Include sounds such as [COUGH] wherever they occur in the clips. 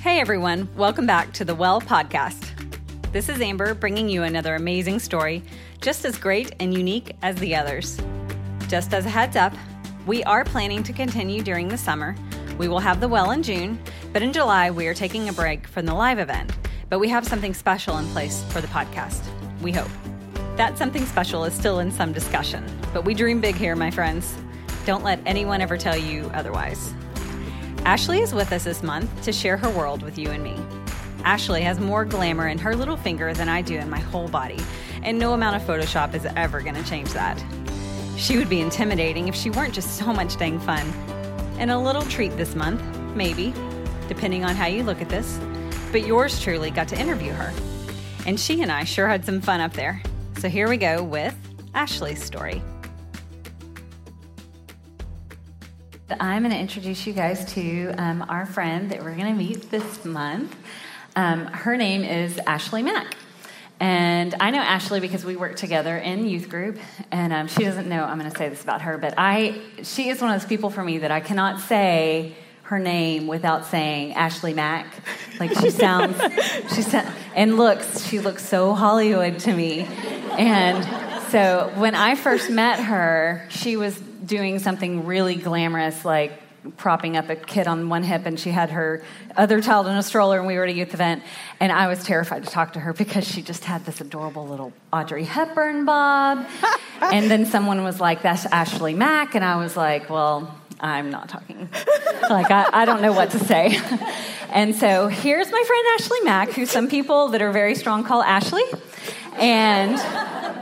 Hey everyone, welcome back to the Well Podcast. This is Amber bringing you another amazing story, just as great and unique as the others. Just as a heads up, we are planning to continue during the summer. We will have the Well in June, but in July we are taking a break from the live event. But we have something special in place for the podcast. We hope. That something special is still in some discussion, but we dream big here, my friends. Don't let anyone ever tell you otherwise. Ashley is with us this month to share her world with you and me. Ashley has more glamour in her little finger than I do in my whole body, and no amount of Photoshop is ever going to change that. She would be intimidating if she weren't just so much dang fun. And a little treat this month, maybe, depending on how you look at this, but yours truly got to interview her. And she and I sure had some fun up there. So here we go with Ashley's story. I'm going to introduce you guys to um, our friend that we're going to meet this month. Um, her name is Ashley Mack. And I know Ashley because we work together in youth group, and um, she doesn't know I'm going to say this about her, but I she is one of those people for me that I cannot say her name without saying Ashley Mack. Like she sounds, she sounds, and looks, she looks so Hollywood to me. And so when I first met her, she was doing something really glamorous, like propping up a kid on one hip, and she had her other child in a stroller, and we were at a youth event. And I was terrified to talk to her because she just had this adorable little Audrey Hepburn bob. [LAUGHS] and then someone was like, That's Ashley Mack. And I was like, Well, I'm not talking. like, I, I don't know what to say. [LAUGHS] and so here's my friend Ashley Mack, who some people that are very strong call Ashley. And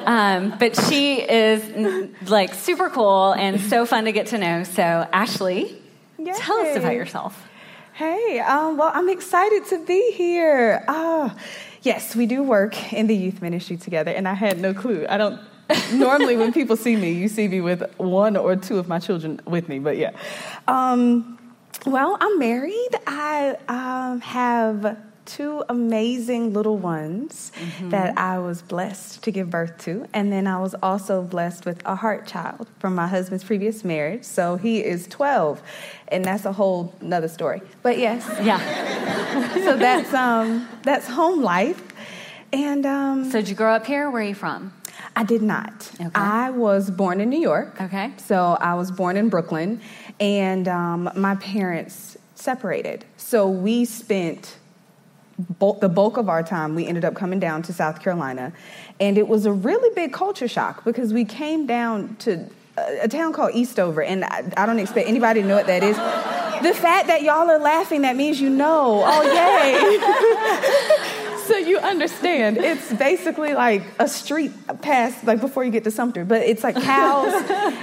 um, but she is like super cool and so fun to get to know. So, Ashley, Yay. tell us about yourself. Hey, um, well, I'm excited to be here. Uh, yes, we do work in the youth ministry together, and I had no clue. I don't. normally, when people see me, you see me with one or two of my children with me, but yeah. Um, well, I'm married. I um, have two amazing little ones mm-hmm. that I was blessed to give birth to. And then I was also blessed with a heart child from my husband's previous marriage. So he is 12, and that's a whole nother story. But yes, yeah. [LAUGHS] so that's, um, that's home life. And um, so, did you grow up here? Where are you from? I did not. Okay. I was born in New York. Okay. So I was born in Brooklyn, and um, my parents separated. So we spent the bulk of our time, we ended up coming down to South Carolina. And it was a really big culture shock because we came down to a, a town called Eastover, and I, I, don't expect anybody to know what that is. The fact that y'all are laughing, that means you know. Oh, yay. [LAUGHS] so you understand. It's basically like a street past, like before you get to Sumter, but it's like cows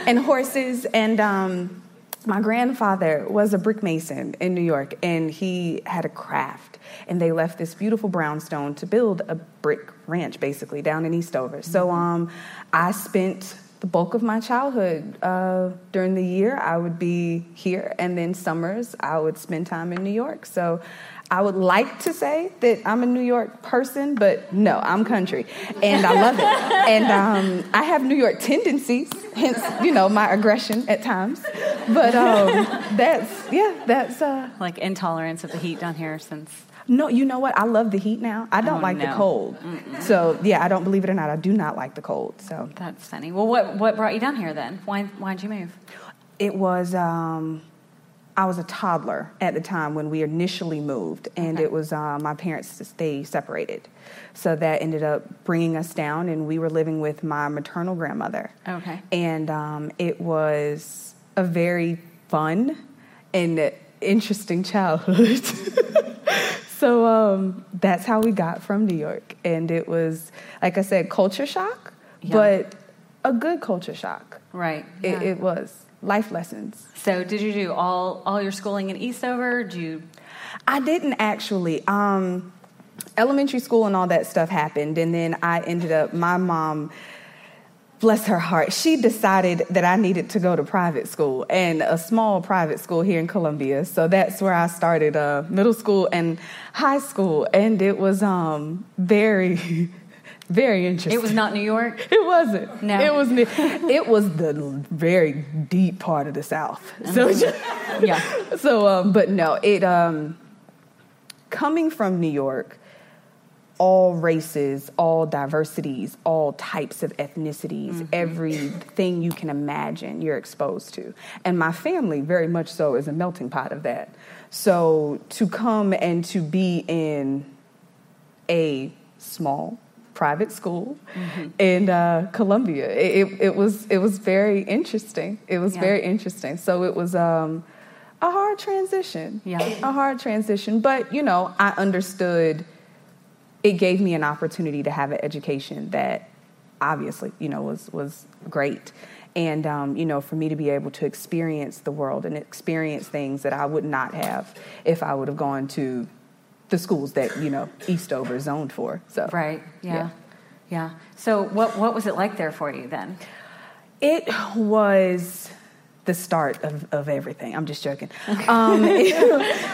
and horses and. Um, my grandfather was a brick mason in New York, and he had a craft. And they left this beautiful brownstone to build a brick ranch, basically, down in Eastover. Mm-hmm. So um, I spent the bulk of my childhood uh, during the year. I would be here, and then summers I would spend time in New York. So I would like to say that I'm a New York person, but no, I'm country, and I love it. [LAUGHS] and um, I have New York tendencies, hence, you know, my aggression at times. But um, that's yeah, that's uh, like intolerance of the heat down here since. No, you know what? I love the heat now. I don't oh, like no. the cold. Mm-mm. So yeah, I don't believe it or not. I do not like the cold. So that's funny. Well, what what brought you down here then? Why why'd you move? It was. Um, I was a toddler at the time when we initially moved, and okay. it was uh, my parents they separated, so that ended up bringing us down, and we were living with my maternal grandmother. Okay, and um, it was a very fun and interesting childhood. [LAUGHS] so um, that's how we got from New York, and it was like I said, culture shock, yeah. but a good culture shock. Right, yeah. it, it was life lessons. So, did you do all all your schooling in Eastover? Did you? I didn't actually. Um, elementary school and all that stuff happened, and then I ended up. My mom, bless her heart, she decided that I needed to go to private school and a small private school here in Columbia. So that's where I started uh, middle school and high school, and it was um, very. [LAUGHS] Very interesting. It was not New York. [LAUGHS] It wasn't. No, it was. It was the very deep part of the South. So mm-hmm. yeah. [LAUGHS] So, um, but no, it. Um, coming from New York, all races, all diversities, all types of ethnicities, mm-hmm. everything you can imagine you're exposed to. And my family, very much so, is a melting pot of that. So to come and to be in a small private school mm-hmm. in uh, Columbia, it, it, was it was very interesting. It was yeah. very interesting. So it was. Um, a hard transition. Yeah. A hard transition. But, you know, I understood it gave me an opportunity to have an education that obviously, you know, was was great. And um, you know, for me to be able to experience the world and experience things that I would not have if I would have gone to the schools that you know Eastover zoned for. So right, yeah. yeah, yeah. So what what was it like there for you then? It was the start of, of everything. I'm just joking. Um, it,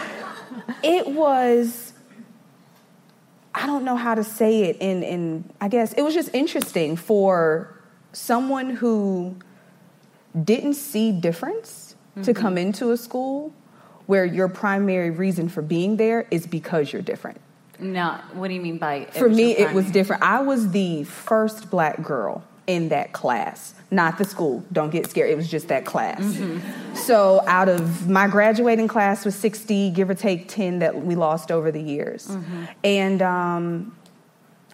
[LAUGHS] it was I don't know how to say it in in I guess it was just interesting for someone who didn't see difference mm-hmm. to come into a school where your primary reason for being there is because you're different. No, what do you mean by For me it was different. I was the first black girl in that class not the school. Don't get scared. It was just that class. Mm-hmm. So out of my graduating class was 60, give or take 10 that we lost over the years. Mm-hmm. And um,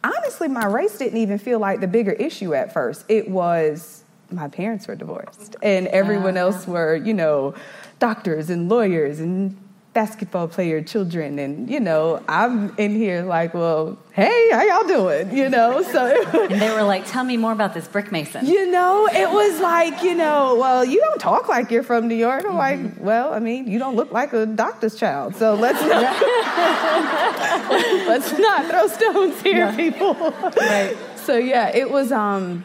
honestly, my race didn't even feel like the bigger issue at first. It was my parents were divorced, and everyone uh-huh. else were, you know, doctors and lawyers and basketball player children and you know i'm in here like well hey how y'all doing? You know so [LAUGHS] and they were like [LAUGHS] tell me more about this brick mason. You know it was like you know well you don't talk like you're from new york. I'm mm-hmm. like well i mean you don't look like a doctor's child so let's not [LAUGHS] let's not throw stones here yeah. people. Right. So yeah it was um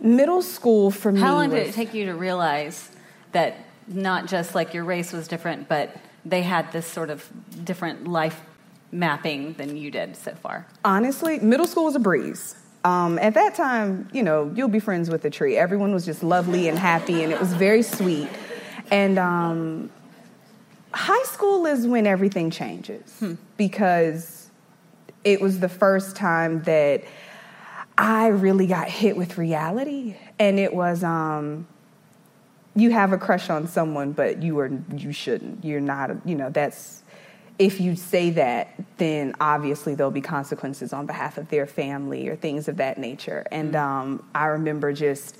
middle school for me how long was, did it take you to realize that not just like your race was different, but they had this sort of different life mapping than you did so far? Honestly, middle school was a breeze. Um, at that time, you know, you'll be friends with the tree. Everyone was just lovely and happy, and it was very sweet. And um, high school is when everything changes hmm. because it was the first time that I really got hit with reality, and it was. Um, you have a crush on someone, but you are you shouldn't. You're not. You know that's if you say that, then obviously there'll be consequences on behalf of their family or things of that nature. And mm-hmm. um, I remember just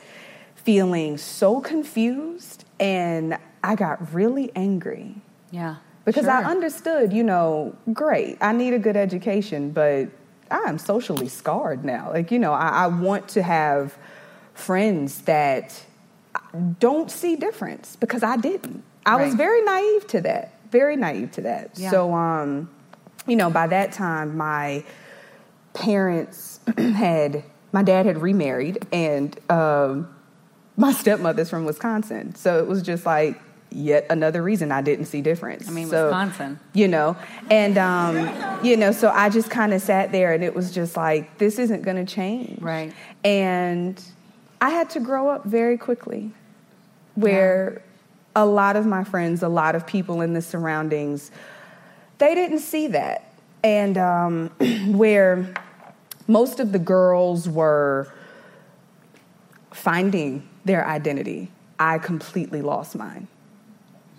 feeling so confused, and I got really angry. Yeah. Because sure. I understood, you know, great, I need a good education, but I am socially scarred now. Like, you know, I, I want to have friends that don't see difference because I didn't. I right. was very naive to that. Very naive to that. Yeah. So, um, you know, by that time, my parents [CLEARS THROAT] had, my dad had remarried, and um, my stepmother's from Wisconsin. So it was just like, yet another reason I didn't see difference. I mean, so, Wisconsin. You know, and, um, you know, so I just kind of sat there and it was just like, this isn't going to change. Right. And I had to grow up very quickly where yeah. a lot of my friends, a lot of people in the surroundings, they didn't see that. And um, [CLEARS THROAT] where most of the girls were finding their identity, I completely lost mine.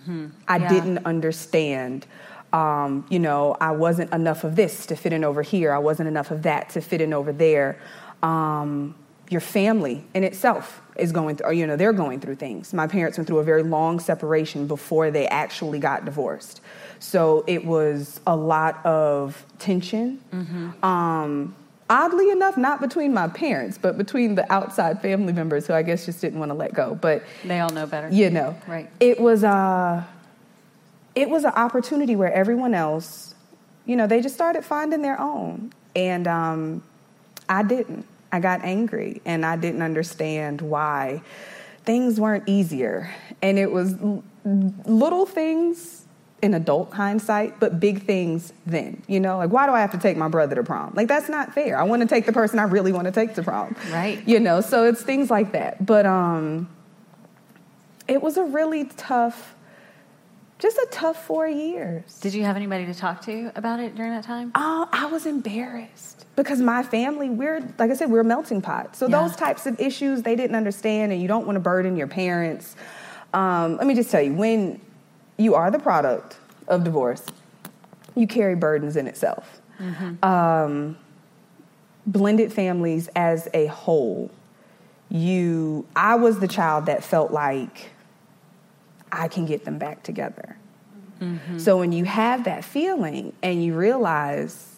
Hmm. I yeah. didn't understand. Um, you know, I wasn't enough of this to fit in over here. I wasn't enough of that to fit in over there. Um, your family in itself is going through, or, you know, they're going through things. My parents went through a very long separation before they actually got divorced. So it was a lot of tension. Mm-hmm. Um, oddly enough, not between my parents, but between the outside family members who I guess just didn't want to let go. But they all know better. You know, right? It was a, uh, it was an opportunity where everyone else, you know, they just started finding their own, and um, I didn't. I got angry and I didn't understand why things weren't easier. And it was little things in adult hindsight, but big things then. You know, like why do I have to take my brother to prom? Like that's not fair. I want to take the person I really want to take to prom. Right. You know, so it's things like that. But um it was a really tough just a tough four years. Did you have anybody to talk to about it during that time? Oh, I was embarrassed because my family, we're, like I said, we're a melting pot. So Yeah. those types of issues they didn't understand, and you don't want to burden your parents. Um, let me just tell you, when you are the product of divorce, you carry burdens in itself. Um, blended families as a whole, you, I was the child that felt like I can get them back together. So when you have that feeling and you realize,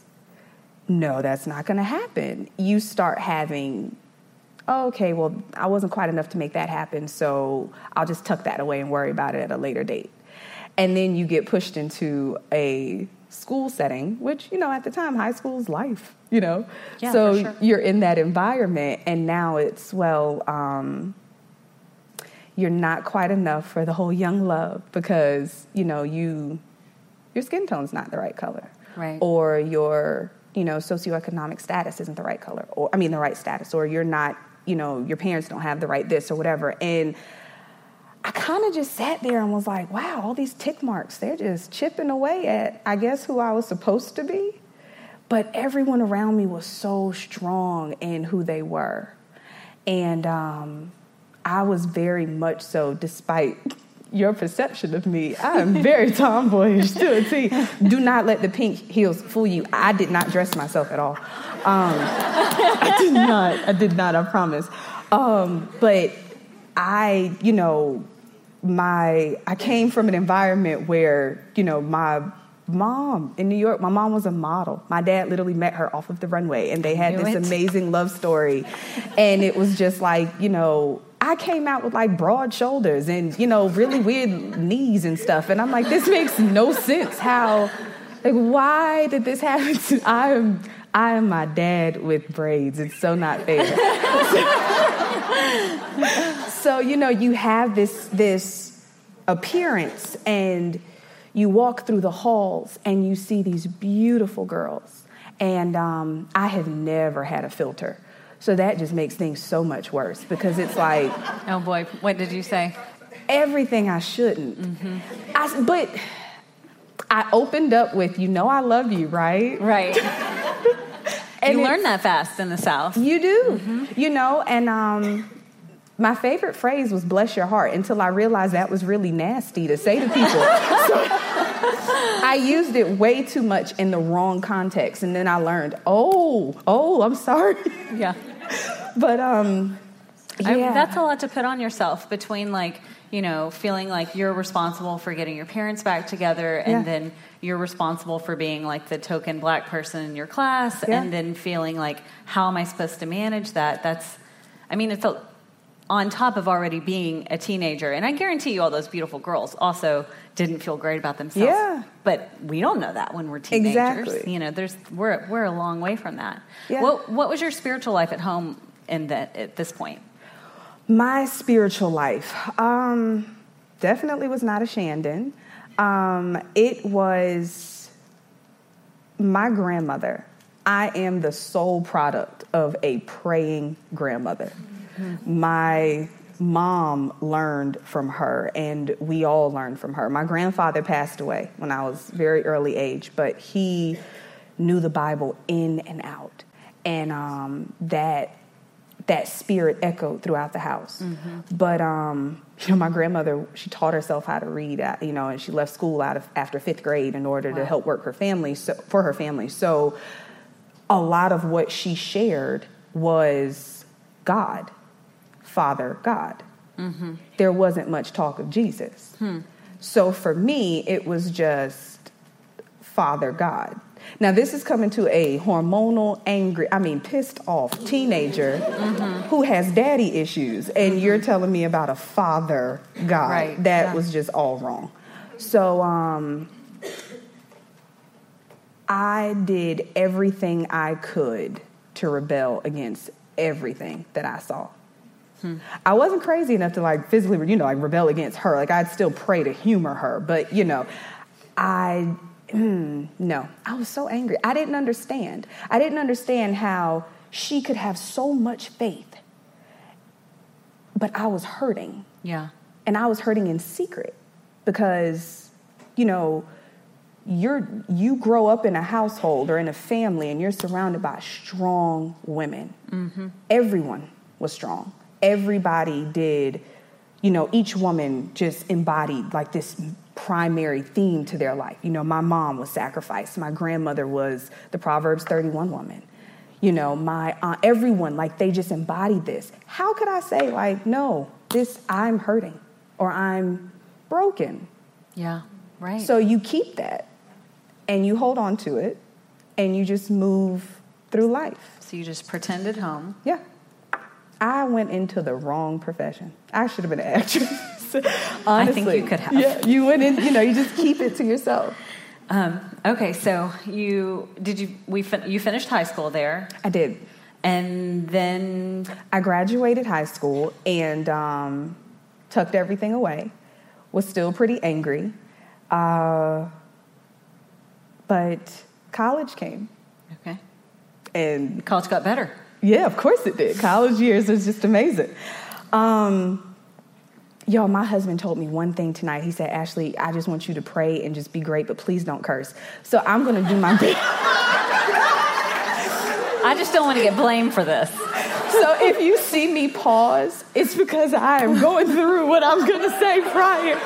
no, that's not going to happen, you start having, oh, okay, well, I wasn't quite enough to make that happen, so I'll just tuck that away and worry about it at a later date. And then you get pushed into a school setting, which, you know, at the time, high school is life, you know? Yeah, so sure. you're in that environment, and now it's, well, um, you're not quite enough for the whole young love because you know you your skin tone's not the right color Right. or your you know socioeconomic status isn't the right color or i mean the right status or you're not you know your parents don't have the right this or whatever. And i kind of just sat there and was like wow all these tick marks they're just chipping away at i guess who i was supposed to be. But everyone around me was so strong in who they were. And um, I was very much so, despite your perception of me, I am very [LAUGHS] tomboyish to a T. Do not let the pink heels fool you. I did not dress myself at all. Um, I did not. I did not. I promise. Um, but I, you know, my I came from an environment where you know my mom in New York. My mom was a model. My dad literally met her off of the runway, and they had this it. amazing love story. And it was just like you know. I came out with like broad shoulders and you know really weird knees and stuff, and I'm like, this makes no sense. How, like, why did this happen? To I am I am my dad with braids. It's so not fair. [LAUGHS] so you know you have this this appearance and you walk through the halls and you see these beautiful girls and um, i have never had a filter so that just makes things so much worse because it's like [LAUGHS] Oh boy, what did you say? everything i shouldn't Mm-hmm. I, but i opened up with you know i love you right Right. [LAUGHS] And you learn that fast in the South. You do. You know, and um, my favorite phrase was bless your heart until I realized that was really nasty to say to people. so I used it way too much in the wrong context. And then I learned, oh, oh, I'm sorry. Yeah. [LAUGHS] but um, I- yeah. that's a lot to put on yourself between like you know feeling like you're responsible for getting your parents back together and Yeah. then you're responsible for being like the token black person in your class Yeah. and then feeling like how am i supposed to manage that that's i mean it's a, on top of already being a teenager and i guarantee you all those beautiful girls also didn't feel great about themselves Yeah. but we don't know that when we're teenagers Exactly. you know there's we're we're a long way from that Yeah. what what was your spiritual life at home in that at this point My spiritual life um, definitely was not a Shandon. Um, it was my grandmother. I am the sole product of a praying grandmother. My mom learned from her, and we all learned from her. My grandfather passed away when I was very early age, but he knew the Bible in and out, and um, that that spirit echoed throughout the house. But um, you know, my grandmother, she taught herself how to read, uh, you know, and she left school out of after fifth grade in order to help work her family so, for her family. So a lot of what she shared was God, Father God. Mm-hmm. There wasn't much talk of Jesus. Hmm. So for me, it was just Father God. Now, this is coming to a hormonal, angry, I mean, pissed off teenager mm-hmm. who has daddy issues, and mm-hmm. you're telling me about a Father God. Right, That yeah. was just all wrong. So, um, I did everything I could to rebel against everything that I saw. I wasn't crazy enough to like physically, you know, like rebel against her. Like I'd still pray to humor her, but you know, I mm, no, I was so angry. I didn't understand. I didn't understand how she could have so much faith, but I was hurting yeah and I was hurting in secret because you know, you're you grow up in a household or in a family and you're surrounded by strong women. Mm-hmm. Everyone was strong. Everybody did, you know, each woman just embodied like this primary theme to their life. You know, my mom was sacrificed. My grandmother was the Proverbs 31 woman. You know, my aunt, everyone, like they just embodied this. How could I say, like, no, this, I'm hurting or I'm broken? Yeah, right. So you keep that and you hold on to it and you just move through life. So you just pretend at home. Yeah. I went into the wrong profession. I should have been an actress. Honestly. [LAUGHS] I think you could have. Yeah, you went in, you know, you just keep it to yourself. Um, okay, so you did you we fin- you finished high school there? I did, and then I graduated high school and um, tucked everything away. Was still pretty angry, uh, but college came. Okay, and college got better. Yeah, of course it did. College years was just amazing. Um, Yo, my husband told me one thing tonight. He said, Ashley, I just want you to pray and just be great, but please don't curse. So I'm going to do my best. I just don't want to get blamed for this. So if you see me pause, it's because I am going through what I'm going to say prior.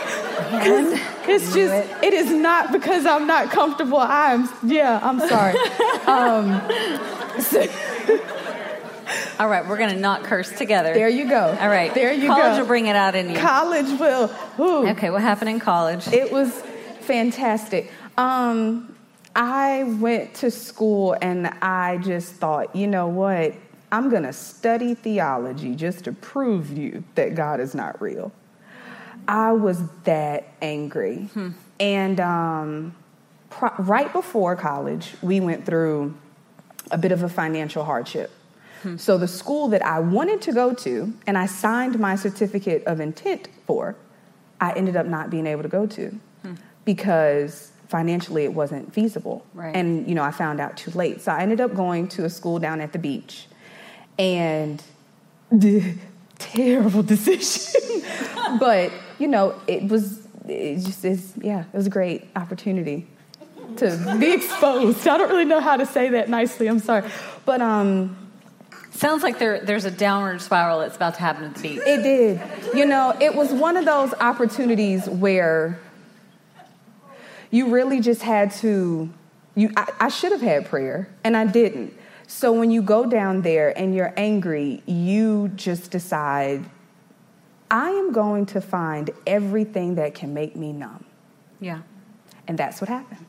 It's just, it. it is not because I'm not comfortable. I'm, yeah, I'm sorry. [LAUGHS] Um, so, all right, we're going to not curse together. There you go. All right. There you college go. College will bring it out in you. College will. Ooh. Okay, what happened in college? It was fantastic. Um, I went to school and I just thought, you know what? I'm going to study theology just to prove you that God is not real. I was that angry. Hmm. And um, pro- right before college, we went through a bit of a financial hardship. Hmm. So the school that I wanted to go to and I signed my certificate of intent for, I ended up not being able to go to hmm. because financially it wasn't feasible. Right. And you know, I found out too late. So I ended up going to a school down at the beach. And the [LAUGHS] terrible decision. [LAUGHS] but, you know, it was it just is yeah, it was a great opportunity to be [LAUGHS] exposed. I don't really know how to say that nicely. I'm sorry. But um Sounds like there, there's a downward spiral that's about to happen at the beach. It did. You know, it was one of those opportunities where you really just had to. You, I, I should have had prayer, and I didn't. So when you go down there and you're angry, you just decide, I am going to find everything that can make me numb. Yeah. And that's what happened.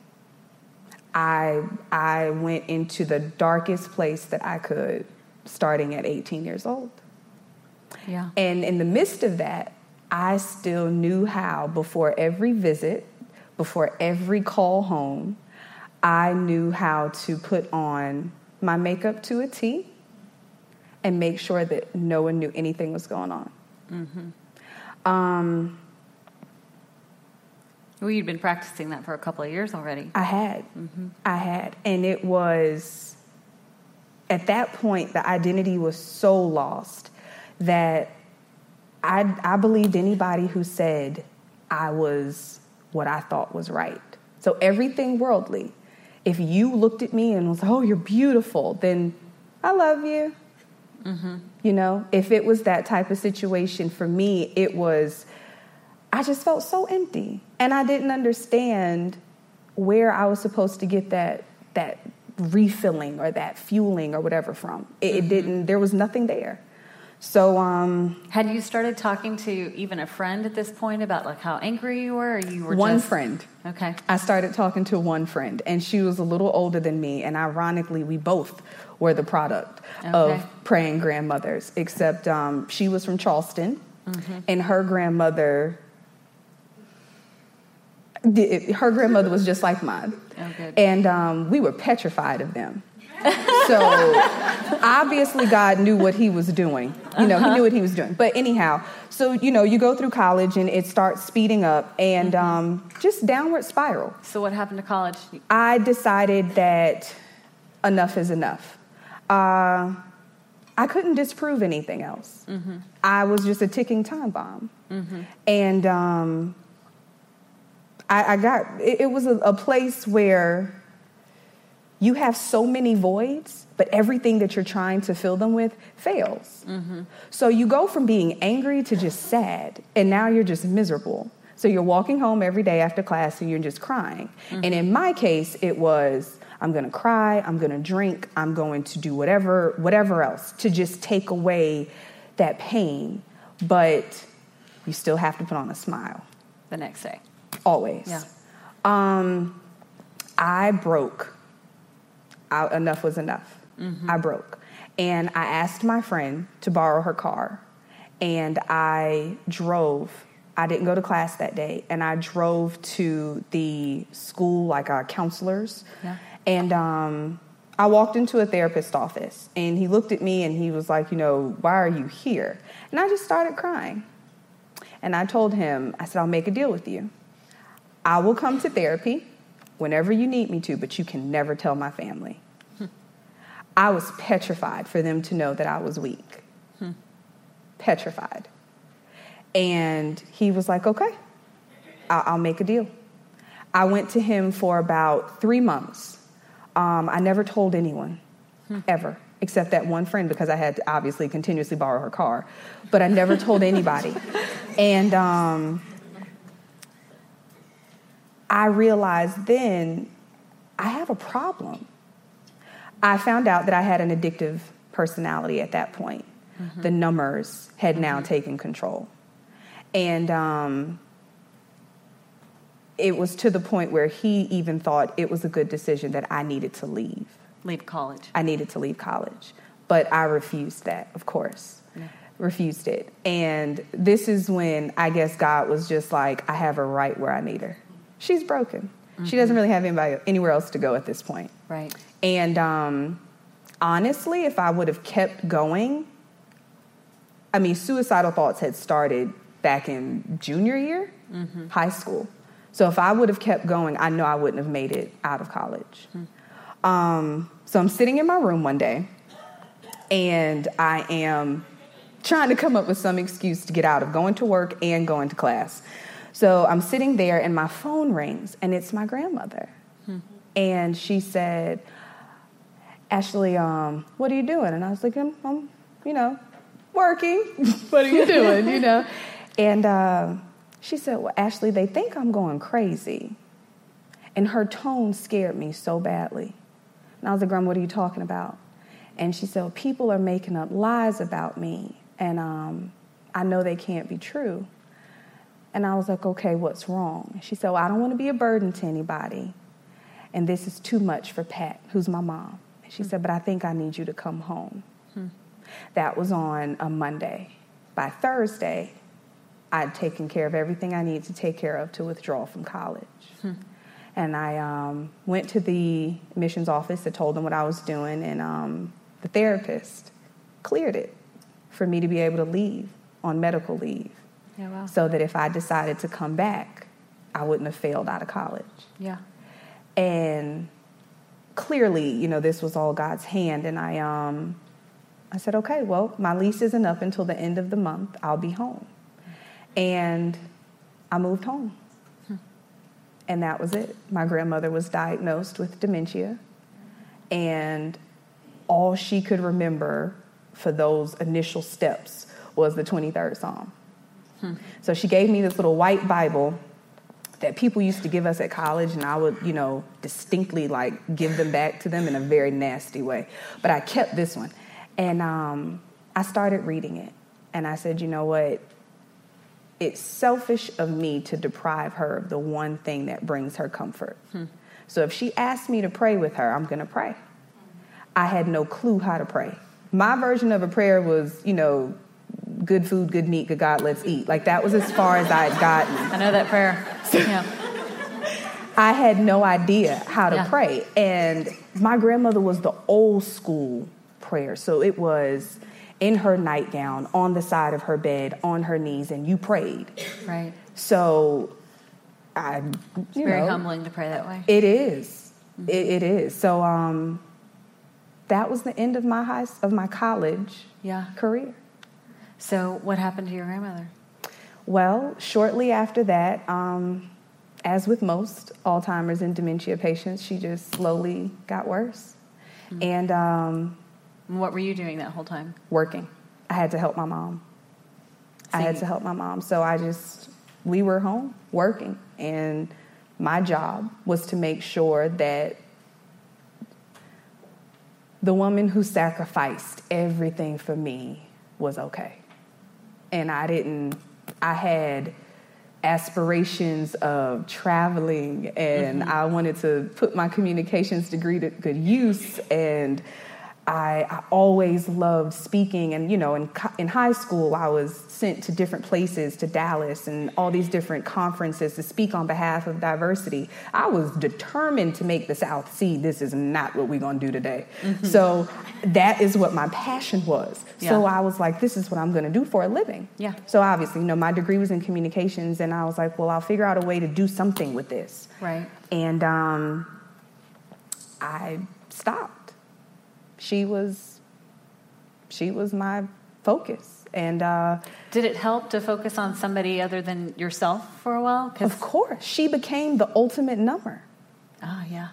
I I went into the darkest place that I could starting at 18 years old. Yeah. And in the midst of that, I still knew how, before every visit, before every call home, I knew how to put on my makeup to a T and make sure that no one knew anything was going on. Mm-hmm. Um, well, you'd been practicing that for a couple of years already. I had. Mm-hmm. I had. And it was at that point, the identity was so lost that I, I believed anybody who said I was what I thought was right. So everything worldly, if you looked at me and was, oh, you're beautiful, then I love you. Mm-hmm. You know, if it was that type of situation for me, it was, I just felt so empty. And I didn't understand where I was supposed to get that, that refilling or that fueling or whatever from. It, mm-hmm. it didn't, there was nothing there. So, um, had you started talking to even a friend at this point about like how angry you were, or you were one just... friend? Okay, I started talking to one friend, and she was a little older than me, and ironically, we both were the product okay. of praying grandmothers. Except um, she was from Charleston, mm-hmm. and her grandmother her grandmother was just like mine. Oh, and um, we were petrified of them. [LAUGHS] so obviously God knew what he was doing. You know, uh-huh. he knew what he was doing. But anyhow, so you know, you go through college and it starts speeding up and mm-hmm. um, just downward spiral. So what happened to college? I decided that enough is enough. Uh, I couldn't disprove anything else. Mm-hmm. I was just a ticking time bomb. Mm-hmm. And um, I, I got it, it was a, a place where you have so many voids, but everything that you're trying to fill them with fails. Mm-hmm. So you go from being angry to just sad, and now you're just miserable. So you're walking home every day after class and you're just crying. And mm-hmm. in my case, it was I'm gonna cry, I'm gonna drink, I'm going to do whatever, whatever else to just take away that pain. But you still have to put on a smile, The next day. Always. Yeah. Um, I broke. I, enough was enough. I broke. And I asked my friend to borrow her car. And I drove. I didn't go to class that day. And I drove to the school, like our counselors. Yeah. And um, I walked into a therapist's office. And he looked at me and he was like, You know, why are you here? And I just started crying. And I told him, I said, I'll make a deal with you. I will come to therapy whenever you need me to, but you can never tell my family. I was petrified for them to know that I was weak. Petrified. And he was like, okay, I'll, make a deal. I went to him for about three months. Um, I never told anyone, ever, except that one friend because I had to obviously continuously borrow her car. But I never told anybody. and um, I realized then I have a problem. I found out that I had an addictive personality at that point. The numbers had now taken control. And um, it was to the point where he even thought it was a good decision that I needed to leave. Leave college. I needed to leave college. But I refused that, of course. Refused it. And this is when I guess God was just like, I have her right where I need her. She's broken. She doesn't really have anybody anywhere else to go at this point. Right. And um, honestly, if I would have kept going, I mean, suicidal thoughts had started back in junior year, high school. So if I would have kept going, I know I wouldn't have made it out of college. Um, so I'm sitting in my room one day, and I am trying to come up with some excuse to get out of going to work and going to class. So I'm sitting there, and my phone rings, and it's my grandmother. And she said, Ashley, um, what are you doing? And I was like, I'm, I'm you know, working. [LAUGHS] what are you doing? you know? And uh, she said, Well, Ashley, they think I'm going crazy. And her tone scared me so badly. And I was like, Grandma, what are you talking about? And she said, People are making up lies about me, and um, I know they can't be true. And I was like, Okay, what's wrong? She said, Well, I don't want to be a burden to anybody. And this is too much for Pat, who's my mom. She said, But I think I need you to come home. That was on a Monday. By Thursday, I'd taken care of everything I needed to take care of to withdraw from college. And I um, went to the admissions office and told them what I was doing, and um, the therapist cleared it for me to be able to leave on medical leave Yeah, wow. so that if I decided to come back, I wouldn't have failed out of college. Yeah. And clearly, you know, this was all God's hand. And I, um, I said, okay, well, my lease isn't up until the end of the month. I'll be home. And I moved home. And that was it. My grandmother was diagnosed with dementia. And all she could remember for those initial steps was the 23rd Psalm. So she gave me this little white Bible that people used to give us at college, and I would, you know, distinctly like give them back to them in a very nasty way. But I kept this one, and um, I started reading it, and I said, you know what? It's selfish of me to deprive her of the one thing that brings her comfort. So if she asks me to pray with her, I'm going to pray. I had no clue how to pray. My version of a prayer was, you know, good food, good meat, good God, let's eat. Like that was as far as I had gotten. I know that prayer. Yeah. [LAUGHS] I had no idea how to Yeah. pray. And my grandmother was the old school prayer. So it was in her nightgown, on the side of her bed, on her knees, and you prayed. Right. So I, It's very know, humbling to pray that way. It is. It, it is. So um, that was the end of my high of my college Yeah. career. So, what happened to your grandmother? Well, shortly after that, um, as with most Alzheimer's and dementia patients, she just slowly got worse. Mm-hmm. And um, what were you doing that whole time? Working. I had to help my mom. I had to help my mom. So I just, we were home working. And my job was to make sure that the woman who sacrificed everything for me was okay. And I didn't, I had aspirations of traveling and mm-hmm. I wanted to put my communications degree to good use and I, I, always loved speaking, and you know, in in high school, I was sent to different places, to Dallas, and all these different conferences to speak on behalf of diversity. I was determined to make the South see this is not what we're going to do today. Mm-hmm. So that is what my passion was. Yeah. So I was like, this is what I'm going to do for a living. Yeah. So obviously, you know, my degree was in communications, and I was like, well, I'll figure out a way to do something with this. Right. And um, I stopped she was she was my focus. And uh, did it help to focus on somebody other than yourself for a while? Of course. She became the ultimate number. Oh yeah.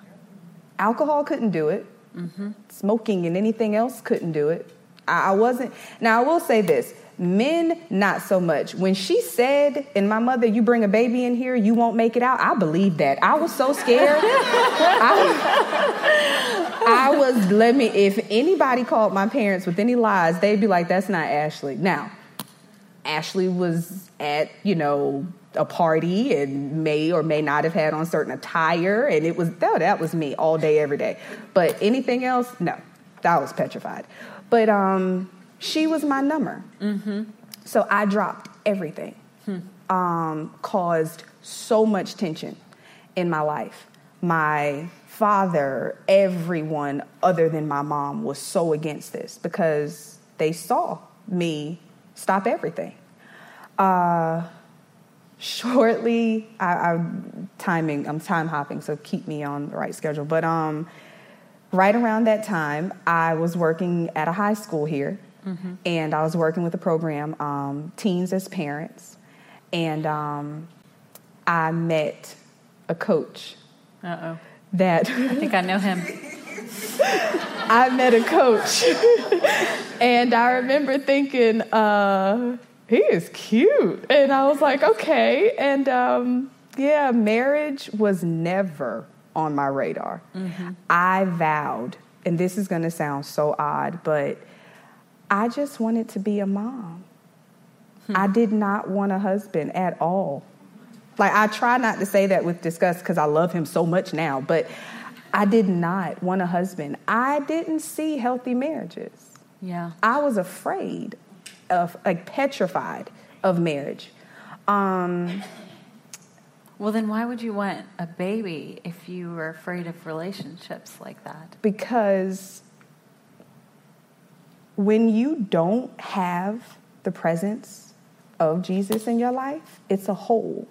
Alcohol couldn't do it. Mm-hmm. smoking and anything else couldn't do it. I, I wasn't now i will say this Men, not so much. When she said, and my mother, you bring a baby in here, you won't make it out, I believed that. I was so scared. [LAUGHS] I, I was, let me, if anybody called my parents with any lies, they'd be like, that's not Ashley. Now, Ashley was at, you know, a party and may or may not have had on certain attire, and it was, no, that was me all day, every day. But anything else, no, I was petrified. But, um, she was my number. Mm-hmm. So I dropped everything. Hmm. Um, caused so much tension in my life. My father, everyone other than my mom was so against this because they saw me stop everything. Uh, shortly, I, I timing, I'm time hopping, so keep me on the right schedule. But um, right around that time, I was working at a high school here Mm-hmm. And I was working with a program, um, Teens as Parents. And um, I met a coach. Uh oh. That I think I know him. [LAUGHS] I met a coach. [LAUGHS] and I remember thinking, uh, he is cute. And I was like, okay. And um, yeah, marriage was never on my radar. Mm-hmm. I vowed, and this is going to sound so odd, but I just wanted to be a mom. Hmm. I did not want a husband at all. Like, I try not to say that with disgust because I love him so much now, but I did not want a husband. I didn't see healthy marriages. Yeah. I was afraid of, like, petrified of marriage. Um, well, then why would you want a baby if you were afraid of relationships like that? Because when you don't have the presence of Jesus in your life, it's a hole.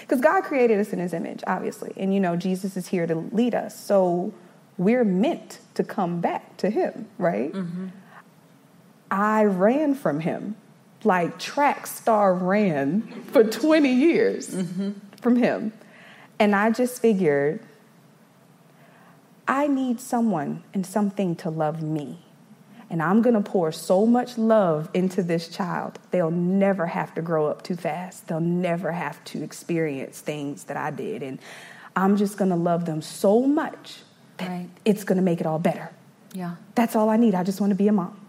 Because God created us in his image, obviously. And you know, Jesus is here to lead us. So we're meant to come back to him, right? Mm-hmm. I ran from him like track star ran for 20 years mm-hmm. from him. And I just figured, I need someone and something to love me. And I'm going to pour so much love into this child, they'll never have to grow up too fast. They'll never have to experience things that I did. And I'm just going to love them so much that right. it's going to make it all better. Yeah. That's all I need. I just want to be a mom.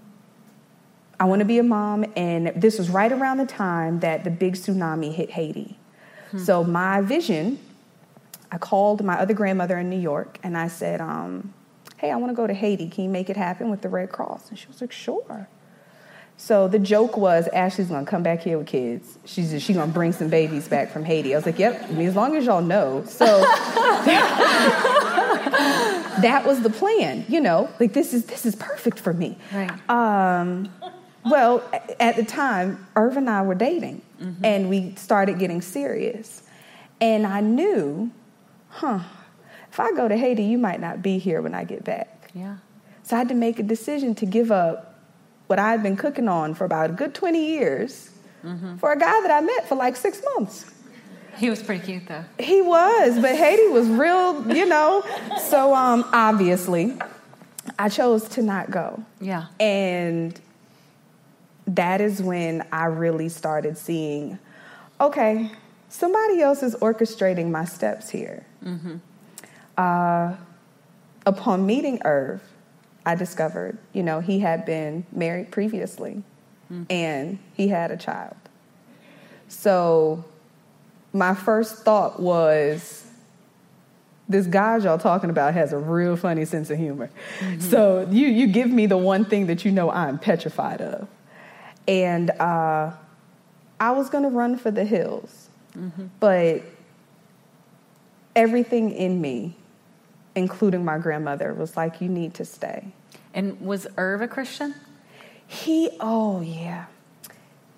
I want to be a mom. And this was right around the time that the big tsunami hit Haiti. Hmm. So my vision, I called my other grandmother in New York and I said, um, hey, I want to go to Haiti. Can you make it happen with the Red Cross? And she was like, sure. So the joke was Ashley's gonna come back here with kids. She's she's gonna bring some babies back from Haiti. I was like, yep. I mean, as long as y'all know. So [LAUGHS] that was the plan. You know, like this is this is perfect for me. Right. Um, well, at the time, Irv and I were dating, mm-hmm. and we started getting serious, and I knew, huh, if I go to Haiti, you might not be here when I get back. Yeah. So I had to make a decision to give up what I had been cooking on for about a good 20 years mm-hmm. for a guy that I met for like six months. He was pretty cute though. He was, but Haiti was real, you know. So um, obviously, I chose to not go. Yeah. And that is when I really started seeing, okay, somebody else is orchestrating my steps here. Mm-hmm. Uh, upon meeting Irv, I discovered, you know, he had been married previously mm. and he had a child. So my first thought was, this guy y'all talking about has a real funny sense of humor. Mm-hmm. So you you give me the one thing that you know I'm petrified of, and uh, I was gonna run for the hills, mm-hmm. but everything in me, including my grandmother, was like, "You need to stay." And was Irv a Christian? He oh yeah,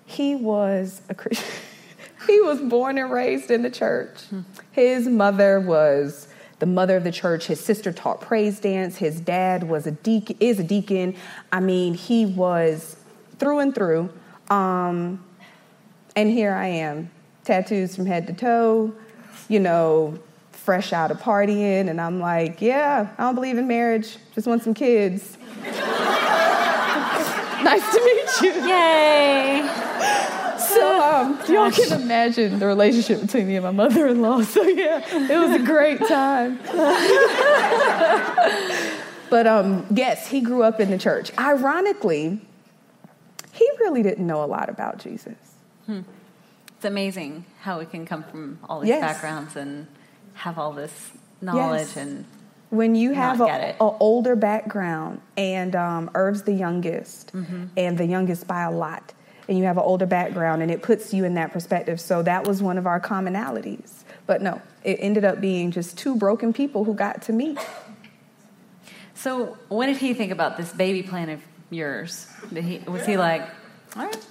he was a Christian. [LAUGHS] he was born and raised in the church. Hmm. His mother was the mother of the church. His sister taught praise dance. His dad was a deacon, is a deacon. I mean, he was through and through. Um, and here I am, tattoos from head to toe, you know, fresh out of partying. And I'm like, yeah, I don't believe in marriage, just want some kids. [LAUGHS] nice to meet you. Yay. So um, y'all can imagine the relationship between me and my mother-in-law. [LAUGHS] So yeah, it was a great time. [LAUGHS] but um, yes, he grew up in the church. Ironically, he really didn't know a lot about Jesus. Hmm. It's amazing how we can come from all these yes. backgrounds and have all this knowledge yes. and when you have an older background and um, Irv's the youngest mm-hmm. and the youngest by a lot and you have an older background and it puts you in that perspective. So that was one of our commonalities. But no, it ended up being just two broken people who got to meet. So when did he think about this baby plan of yours? He, was he like, all right?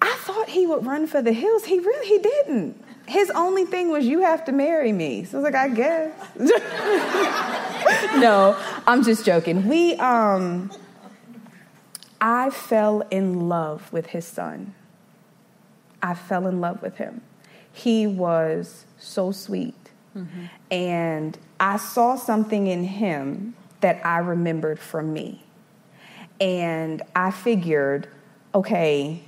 I thought he would run for the hills. He really he didn't. His only thing was you have to marry me. So I was like, I guess. [LAUGHS] no, I'm just joking. We um I fell in love with his son. I fell in love with him. He was so sweet. Mm-hmm. And I saw something in him that I remembered from me. And I figured, okay,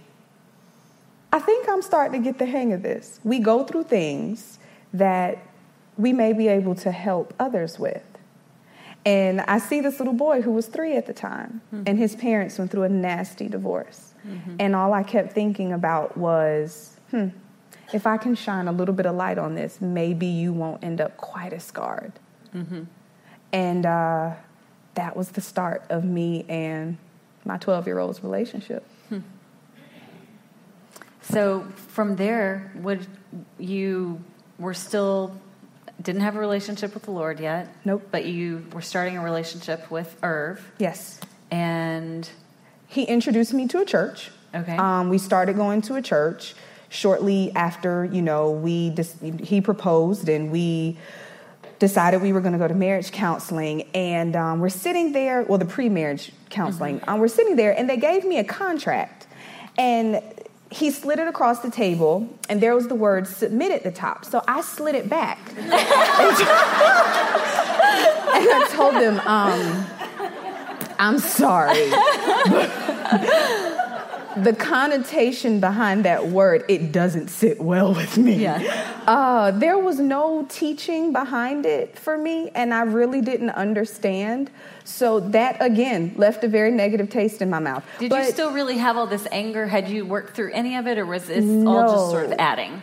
I think I'm starting to get the hang of this. We go through things that we may be able to help others with. And I see this little boy who was three at the time, mm-hmm. and his parents went through a nasty divorce. Mm-hmm. And all I kept thinking about was, hmm, if I can shine a little bit of light on this, maybe you won't end up quite as scarred. Mm-hmm. And uh, that was the start of me and my 12 year old's relationship. So from there, would you were still didn't have a relationship with the Lord yet. Nope. But you were starting a relationship with Irv. Yes. And he introduced me to a church. Okay. Um, we started going to a church shortly after. You know, we dis- he proposed and we decided we were going to go to marriage counseling and um, we're sitting there well the pre-marriage counseling mm-hmm. um, we're sitting there and they gave me a contract and he slid it across the table, and there was the word submit at the top. So I slid it back. [LAUGHS] and I told him, um, I'm sorry. [LAUGHS] the connotation behind that word, it doesn't sit well with me. Yeah. Uh, there was no teaching behind it for me, and I really didn't understand. So that again left a very negative taste in my mouth. Did but you still really have all this anger? Had you worked through any of it, or was this no. all just sort of adding?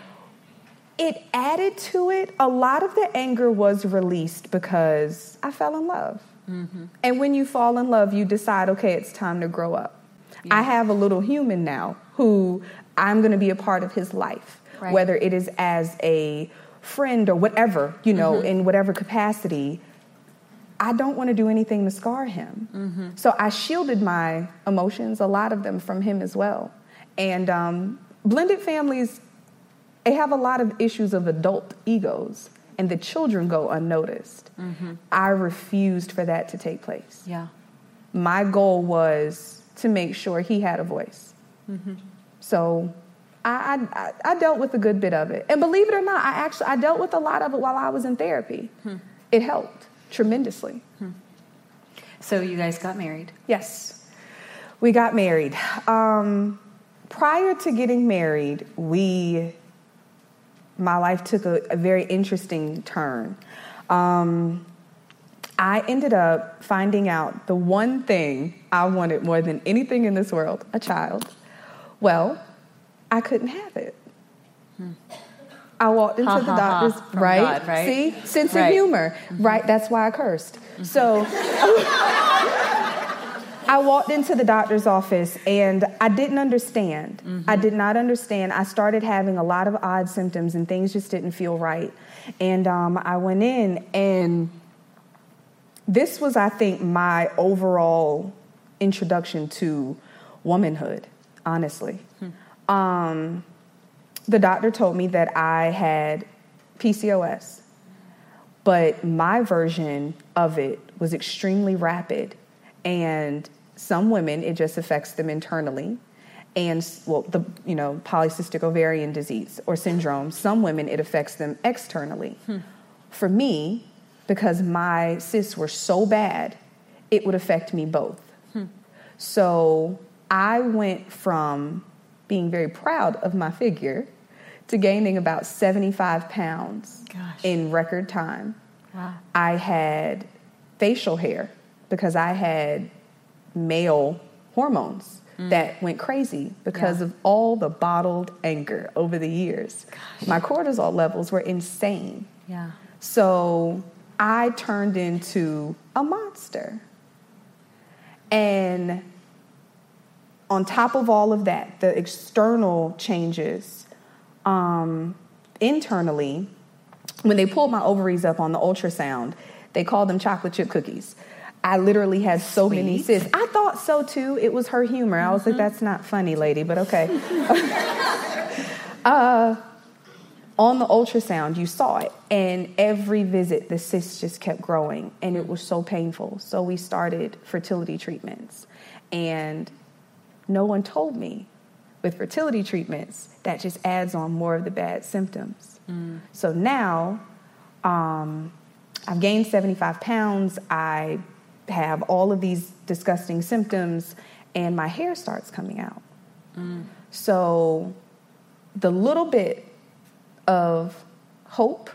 It added to it. A lot of the anger was released because I fell in love. Mm-hmm. And when you fall in love, you decide, okay, it's time to grow up. Yeah. I have a little human now who I'm going to be a part of his life, right. whether it is as a friend or whatever, you know, mm-hmm. in whatever capacity. I don't want to do anything to scar him. Mm-hmm. So I shielded my emotions, a lot of them from him as well. And um, blended families, they have a lot of issues of adult egos, and the children go unnoticed. Mm-hmm. I refused for that to take place. Yeah. My goal was to make sure he had a voice. Mm-hmm. So I, I, I dealt with a good bit of it. And believe it or not, I actually I dealt with a lot of it while I was in therapy. Hmm. It helped tremendously. Hmm. So you guys got married? Yes. We got married. Um, prior to getting married, we my life took a, a very interesting turn. Um, I ended up finding out the one thing I wanted more than anything in this world a child. Well, I couldn't have it. Hmm. I walked into ha, the ha, doctor's, ha, right? God, right? See, sense right. of humor, mm-hmm. right? That's why I cursed. Mm-hmm. So I walked into the doctor's office and I didn't understand. Mm-hmm. I did not understand. I started having a lot of odd symptoms and things just didn't feel right. And um, I went in and this was, I think, my overall introduction to womanhood, honestly. Hmm. Um, the doctor told me that I had PCOS, but my version of it was extremely rapid. And some women, it just affects them internally. And, well, the, you know, polycystic ovarian disease or syndrome, some women, it affects them externally. Hmm. For me, because my cysts were so bad, it would affect me both. Hmm. So I went from being very proud of my figure to gaining about 75 pounds Gosh. in record time. Wow. I had facial hair because I had male hormones mm. that went crazy because yeah. of all the bottled anger over the years. Gosh. My cortisol levels were insane. Yeah. So I turned into a monster. And on top of all of that, the external changes um, internally, when they pulled my ovaries up on the ultrasound, they called them chocolate chip cookies. I literally had so Sweet. many cysts. I thought so too. It was her humor. I was mm-hmm. like, that's not funny, lady, but okay. [LAUGHS] uh, on the ultrasound, you saw it. And every visit, the cyst just kept growing. And it was so painful. So we started fertility treatments. And no one told me with fertility treatments, that just adds on more of the bad symptoms. Mm. So now, um, I've gained 75 pounds. I have all of these disgusting symptoms, and my hair starts coming out. Mm. So, the little bit of hope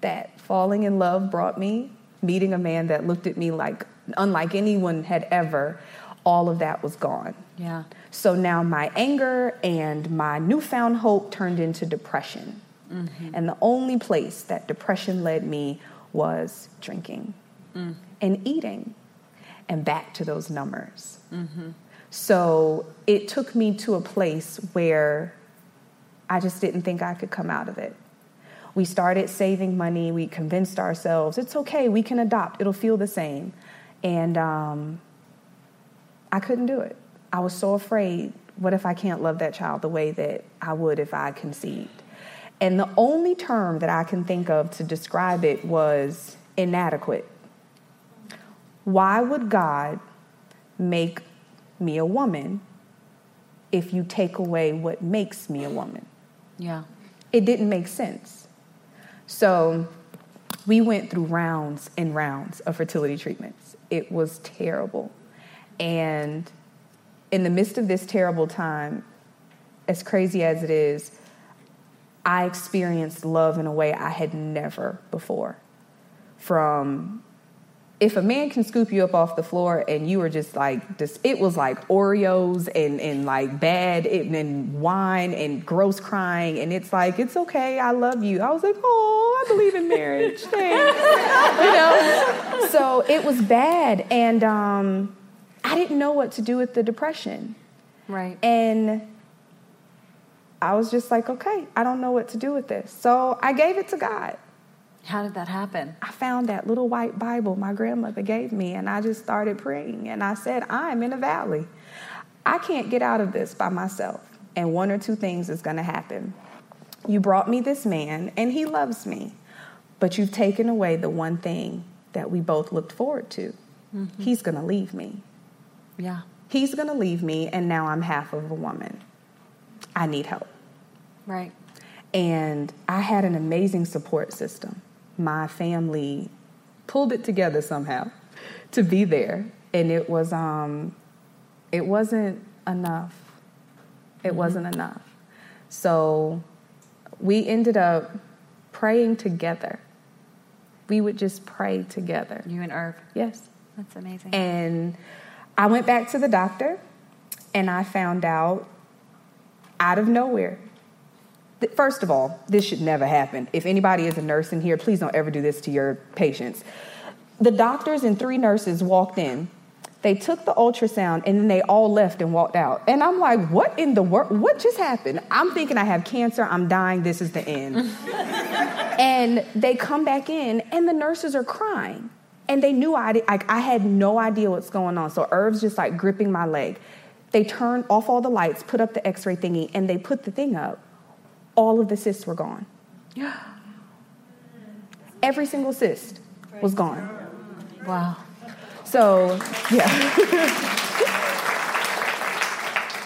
that falling in love brought me, meeting a man that looked at me like unlike anyone had ever, all of that was gone. Yeah. So now my anger and my newfound hope turned into depression. Mm-hmm. And the only place that depression led me was drinking mm. and eating and back to those numbers. Mm-hmm. So it took me to a place where I just didn't think I could come out of it. We started saving money. We convinced ourselves it's okay, we can adopt, it'll feel the same. And um, I couldn't do it. I was so afraid what if I can't love that child the way that I would if I conceived? And the only term that I can think of to describe it was inadequate. Why would God make me a woman if you take away what makes me a woman? Yeah. It didn't make sense. So we went through rounds and rounds of fertility treatments. It was terrible. And in the midst of this terrible time, as crazy as it is, I experienced love in a way I had never before. From if a man can scoop you up off the floor and you were just like this it was like oreos and, and like bad and, and wine and gross crying and it's like it's okay i love you. I was like oh i believe in marriage. [LAUGHS] Thanks. You know? So it was bad and um, i didn't know what to do with the depression. Right. And i was just like okay i don't know what to do with this. So i gave it to god how did that happen? I found that little white Bible my grandmother gave me, and I just started praying. And I said, I'm in a valley. I can't get out of this by myself. And one or two things is going to happen. You brought me this man, and he loves me, but you've taken away the one thing that we both looked forward to. Mm-hmm. He's going to leave me. Yeah. He's going to leave me, and now I'm half of a woman. I need help. Right. And I had an amazing support system. My family pulled it together somehow to be there. And it was um it wasn't enough. It mm-hmm. wasn't enough. So we ended up praying together. We would just pray together. You and Irv? Yes. That's amazing. And I went back to the doctor and I found out out of nowhere. First of all, this should never happen. If anybody is a nurse in here, please don't ever do this to your patients. The doctors and three nurses walked in they took the ultrasound and then they all left and walked out. And I'm like, what in the world? What just happened? I'm thinking I have cancer. I'm dying. This is the end. [LAUGHS] and they come back in and the nurses are crying. And they knew I, like, I had no idea what's going on. So Irv's just like gripping my leg. They turned off all the lights, put up the x ray thingy, and they put the thing up. All of the cysts were gone. Every single cyst was gone. Wow. So, yeah. [LAUGHS]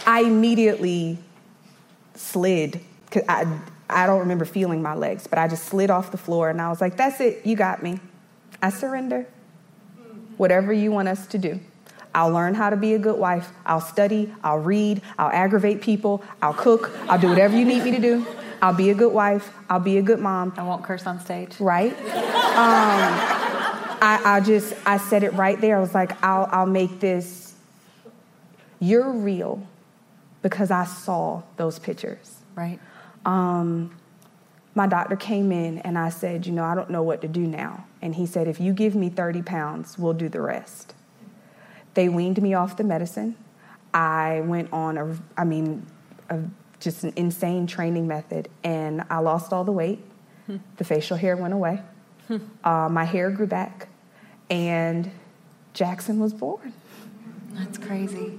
I immediately slid. Cause I, I don't remember feeling my legs, but I just slid off the floor and I was like, that's it, you got me. I surrender. Whatever you want us to do. I'll learn how to be a good wife. I'll study. I'll read. I'll aggravate people. I'll cook. I'll do whatever you need me to do. I'll be a good wife. I'll be a good mom. I won't curse on stage. Right? Um, I, I just I said it right there. I was like, I'll I'll make this. You're real, because I saw those pictures. Right. Um, my doctor came in and I said, you know, I don't know what to do now. And he said, if you give me 30 pounds, we'll do the rest. They weaned me off the medicine. I went on a, I mean, a, just an insane training method, and I lost all the weight. Hmm. The facial hair went away. Hmm. Uh, my hair grew back and Jackson was born. That's crazy.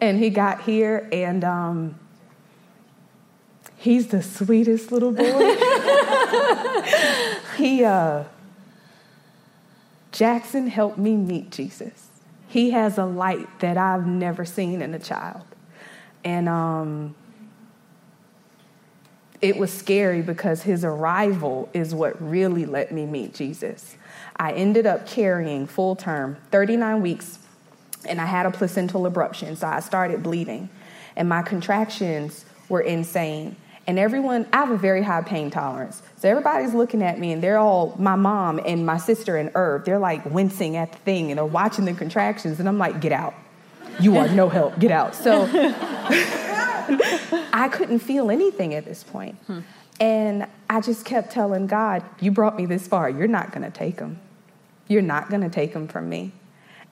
And he got here, and um, he's the sweetest little boy. [LAUGHS] he, uh, Jackson helped me meet Jesus. He has a light that I've never seen in a child. And um, it was scary because his arrival is what really let me meet Jesus. I ended up carrying full term, 39 weeks, and I had a placental abruption, so I started bleeding. And my contractions were insane. And everyone, I have a very high pain tolerance. So everybody's looking at me, and they're all, my mom and my sister and Irv, they're like wincing at the thing and they're watching the contractions. And I'm like, get out. You are no help. Get out. So [LAUGHS] I couldn't feel anything at this point. Hmm. And I just kept telling God, You brought me this far. You're not going to take them. You're not going to take them from me.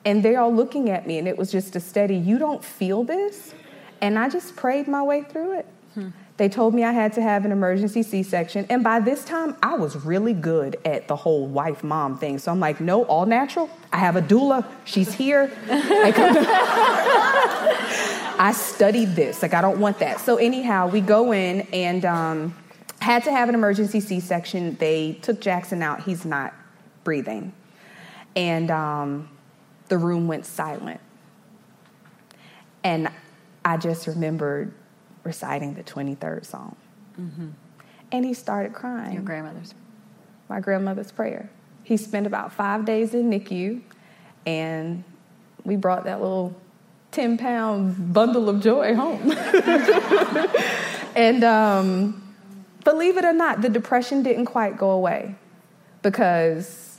And they're all looking at me, and it was just a steady, You don't feel this? And I just prayed my way through it. Hmm. They told me I had to have an emergency C section. And by this time, I was really good at the whole wife mom thing. So I'm like, no, all natural. I have a doula. She's here. I [LAUGHS] studied this. Like, I don't want that. So, anyhow, we go in and um, had to have an emergency C section. They took Jackson out. He's not breathing. And um, the room went silent. And I just remembered reciting the 23rd Psalm. Mm-hmm. And he started crying. Your grandmother's? My grandmother's prayer. He spent about five days in NICU, and we brought that little 10 pound bundle of joy home. [LAUGHS] and um, believe it or not, the depression didn't quite go away because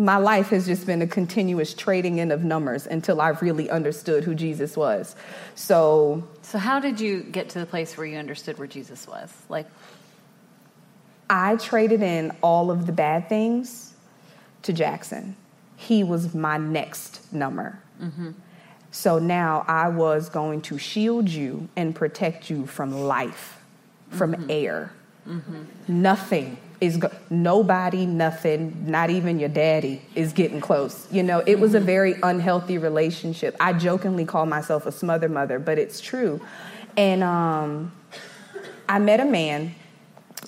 my life has just been a continuous trading in of numbers until I really understood who Jesus was. So, so how did you get to the place where you understood where Jesus was? Like, I traded in all of the bad things to Jackson. He was my next number. Mm-hmm. So now I was going to shield you and protect you from life, from mm-hmm. air. Mm-hmm. Nothing is go- nobody, nothing, not even your daddy is getting close. You know, it was a very unhealthy relationship. I jokingly call myself a smother mother, but it's true. And um, I met a man.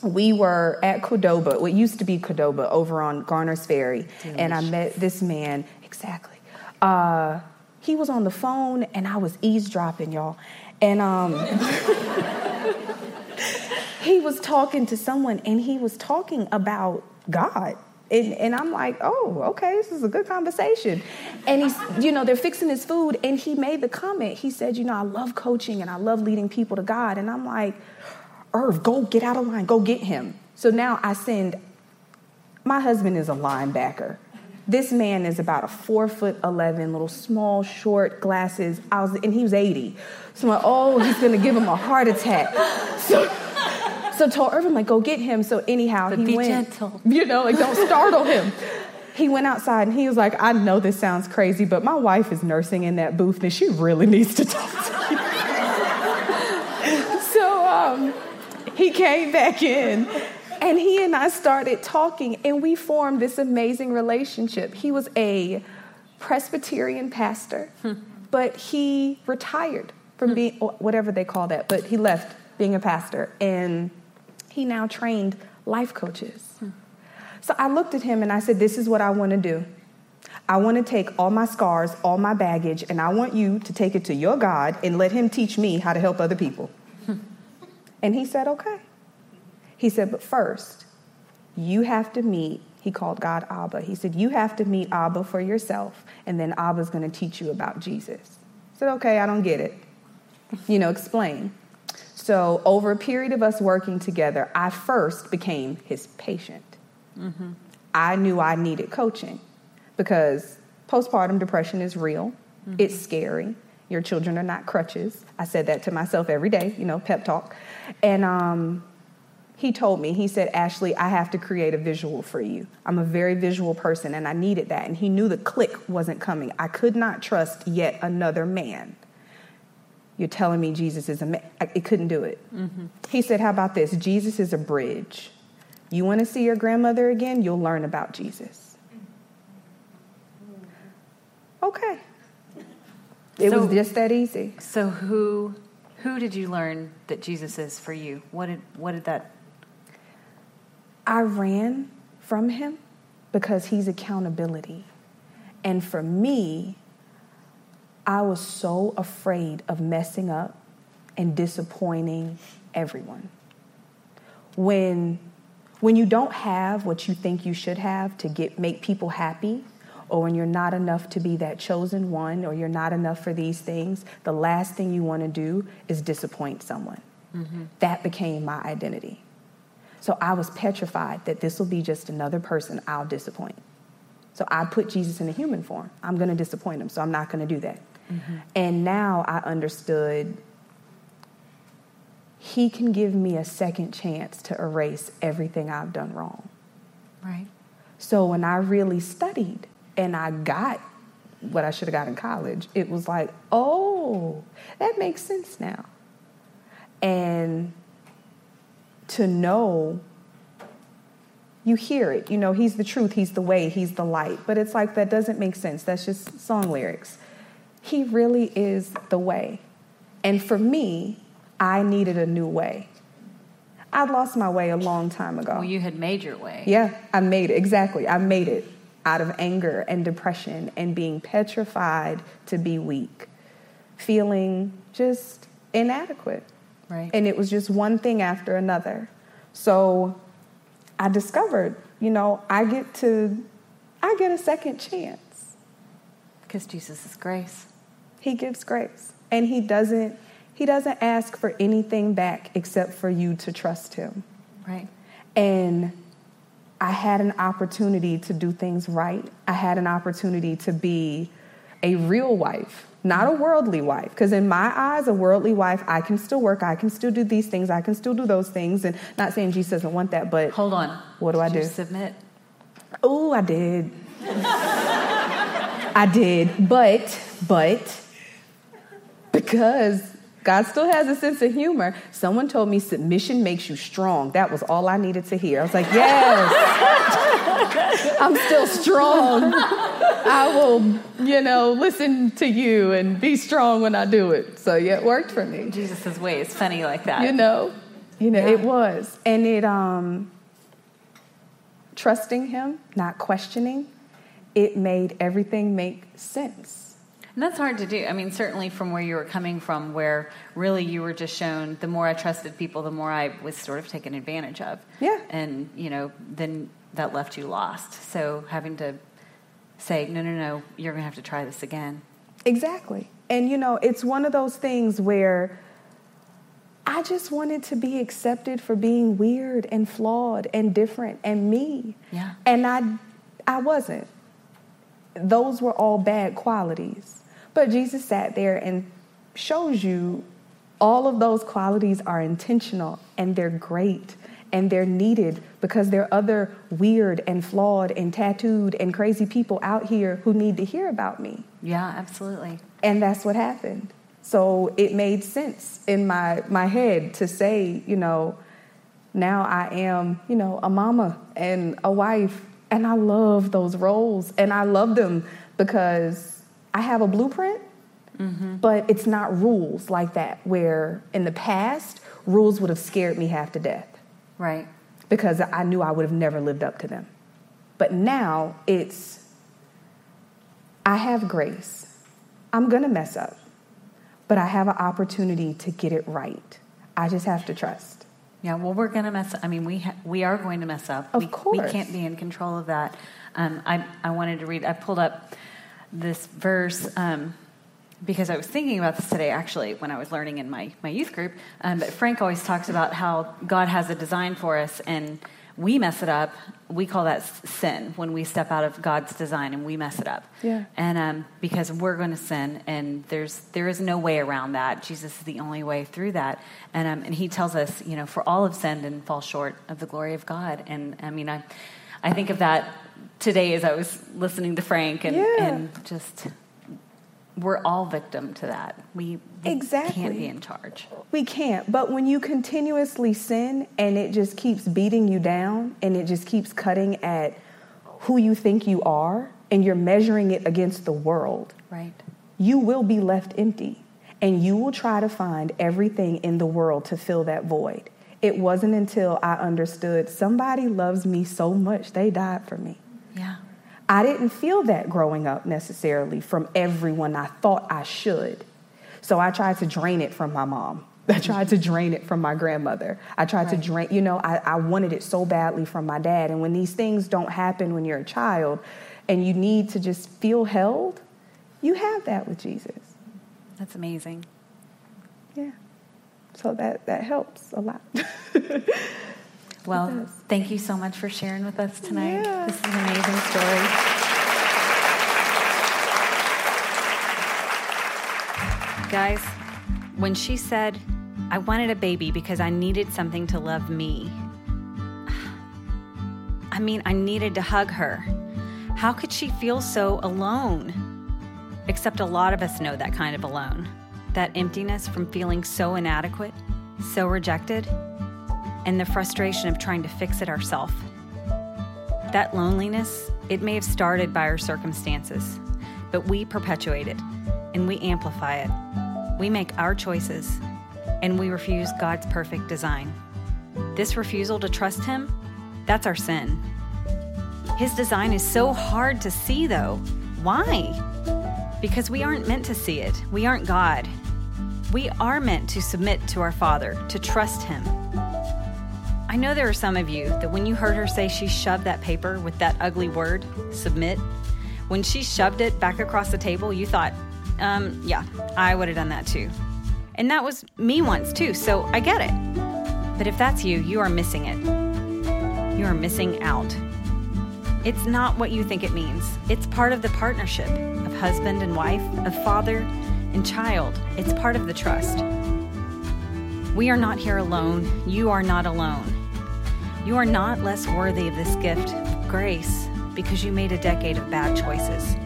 We were at Qdoba, what used to be Qdoba, over on Garner's Ferry, Delicious. and I met this man. Exactly. Uh, he was on the phone, and I was eavesdropping, y'all. And um, [LAUGHS] he was talking to someone and he was talking about God. And, and, I'm like, oh, okay, this is a good conversation. And he's, you know, they're fixing his food, and he made the comment. He said, you know, I love coaching and I love leading people to God. And I'm like, Irv, go get out of line, go get him. So now I send, my husband is a linebacker. This man is about a four foot 11, little small, short glasses. I was, and he was 80. So I'm like, oh, he's gonna give him a heart attack. [LAUGHS] So, so told Irvin, like, go get him. So anyhow, but he be went. gentle. [LAUGHS] You know, like, don't startle him. He went outside and he was like, I know this sounds crazy, but my wife is nursing in that booth and she really needs to [LAUGHS] talk to you. [LAUGHS] so um, he came back in and he and I started talking and we formed this amazing relationship. He was a Presbyterian pastor, hmm. but he retired from hmm. being whatever they call that, but he left being a pastor and he now trained life coaches. Hmm. So I looked at him and I said, This is what I want to do. I want to take all my scars, all my baggage, and I want you to take it to your God and let him teach me how to help other people. [LAUGHS] and he said, Okay. He said, But first, you have to meet, he called God Abba. He said, You have to meet Abba for yourself, and then Abba's going to teach you about Jesus. I said, Okay, I don't get it. You know, explain. So, over a period of us working together, I first became his patient. Mm-hmm. I knew I needed coaching because postpartum depression is real, mm-hmm. it's scary. Your children are not crutches. I said that to myself every day, you know, pep talk. And um, he told me, he said, Ashley, I have to create a visual for you. I'm a very visual person and I needed that. And he knew the click wasn't coming. I could not trust yet another man you're telling me Jesus is a man. It couldn't do it. Mm-hmm. He said, How about this? Jesus is a bridge. You want to see your grandmother again? You'll learn about Jesus. Okay. It so, was just that easy. So who who did you learn that Jesus is for you? What did what did that I ran from him because he's accountability. And for me, I was so afraid of messing up and disappointing everyone. When, when you don't have what you think you should have to get, make people happy, or when you're not enough to be that chosen one, or you're not enough for these things, the last thing you want to do is disappoint someone. Mm-hmm. That became my identity. So I was petrified that this will be just another person I'll disappoint. So I put Jesus in a human form. I'm going to disappoint him, so I'm not going to do that. Mm-hmm. And now I understood he can give me a second chance to erase everything I've done wrong. Right. So when I really studied and I got what I should have got in college, it was like, oh, that makes sense now. And to know, you hear it, you know, he's the truth, he's the way, he's the light. But it's like, that doesn't make sense. That's just song lyrics. He really is the way. And for me, I needed a new way. I'd lost my way a long time ago. Well, you had made your way. Yeah, I made it. Exactly. I made it out of anger and depression and being petrified to be weak, feeling just inadequate. Right. And it was just one thing after another. So I discovered, you know, I get to I get a second chance. Because Jesus is grace. He gives grace. And he doesn't he doesn't ask for anything back except for you to trust him. Right. And I had an opportunity to do things right. I had an opportunity to be a real wife, not a worldly wife. Because in my eyes, a worldly wife, I can still work, I can still do these things, I can still do those things. And not saying Jesus doesn't want that, but hold on. What do did I do? submit. Oh, I did. [LAUGHS] I did, but but because God still has a sense of humor. Someone told me submission makes you strong. That was all I needed to hear. I was like, yes, [LAUGHS] I'm still strong. I will, you know, listen to you and be strong when I do it. So yeah, it worked for me. Jesus' way is funny like that. You know, you know, yeah. it was. And it um trusting him, not questioning, it made everything make sense And that's hard to do. I mean, certainly from where you were coming from, where really you were just shown the more I trusted people, the more I was sort of taken advantage of. Yeah. And, you know, then that left you lost. So having to say, no, no, no, you're going to have to try this again. Exactly. And, you know, it's one of those things where I just wanted to be accepted for being weird and flawed and different and me. Yeah. And I, I wasn't. Those were all bad qualities. But Jesus sat there and shows you all of those qualities are intentional and they're great and they're needed because there are other weird and flawed and tattooed and crazy people out here who need to hear about me. Yeah, absolutely. And that's what happened. So it made sense in my, my head to say, you know, now I am, you know, a mama and a wife. And I love those roles. And I love them because I have a blueprint, mm-hmm. but it's not rules like that, where in the past, rules would have scared me half to death. Right. Because I knew I would have never lived up to them. But now it's, I have grace. I'm going to mess up, but I have an opportunity to get it right. I just have to trust. Yeah, well, we're going to mess up. I mean, we, ha- we are going to mess up. Of we, course. We can't be in control of that. Um, I, I wanted to read, I pulled up this verse um, because I was thinking about this today, actually, when I was learning in my, my youth group. Um, but Frank always talks about how God has a design for us, and we mess it up. We call that sin when we step out of God's design and we mess it up. Yeah. And um, because we're going to sin, and there's there is no way around that. Jesus is the only way through that. And um, and He tells us, you know, for all have sinned and fall short of the glory of God. And I mean, I I think of that today as I was listening to Frank, and Yeah. and just we're all victim to that. We, we Exactly. can't be in charge. We can't. But when you continuously sin and it just keeps beating you down and it just keeps cutting at who you think you are and you're measuring it against the world, Right. you will be left empty and you will try to find everything in the world to fill that void. It wasn't until I understood somebody loves me so much they died for me. I didn't feel that growing up necessarily from everyone I thought I should. So I tried to drain it from my mom. [LAUGHS] I tried to drain it from my grandmother. I tried to Right. drain, you know, I, I wanted it so badly from my dad. And when these things don't happen when you're a child and you need to just feel held, you have that with Jesus. That's amazing. Yeah. So that, that helps a lot. [LAUGHS] Well, thank you so much for sharing with us tonight. Yeah. This is an amazing story. Guys, when she said, I wanted a baby because I needed something to love me, [SIGHS] I mean, I needed to hug her. How could she feel so alone? Except a lot of us know that kind of alone that emptiness from feeling so inadequate, so rejected, and the frustration of trying to fix it ourselves. That loneliness, it may have started by our circumstances, but we perpetuate it and we amplify it. We make our choices and we refuse God's perfect design. This refusal to trust Him, that's our sin. His design is so hard to see, though. Why? Because we aren't meant to see it. We aren't God. We are meant to submit to our Father, to trust Him. I know there are some of you that when you heard her say she shoved that paper with that ugly word, submit, when she shoved it back across the table, you thought, um, yeah, I would have done that too. And that was me once too, so I get it. But if that's you, you are missing it. You are missing out. It's not what you think it means. It's part of the partnership of husband and wife, of father and child. It's part of the trust. We are not here alone. You are not alone. You are not less worthy of this gift of grace because you made a decade of bad choices.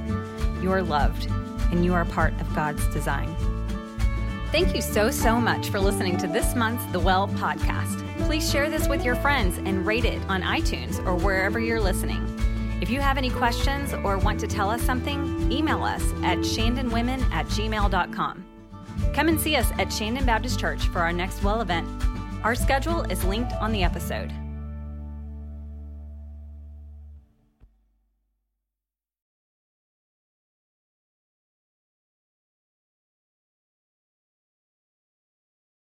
You are loved and you are part of God's design. Thank you so, so much for listening to this month's The Well podcast. Please share this with your friends and rate it on iTunes or wherever you're listening. If you have any questions or want to tell us something, email us at shandonwomen at gmail.com. Come and see us at Shandon Baptist Church for our next Well event. Our schedule is linked on the episode.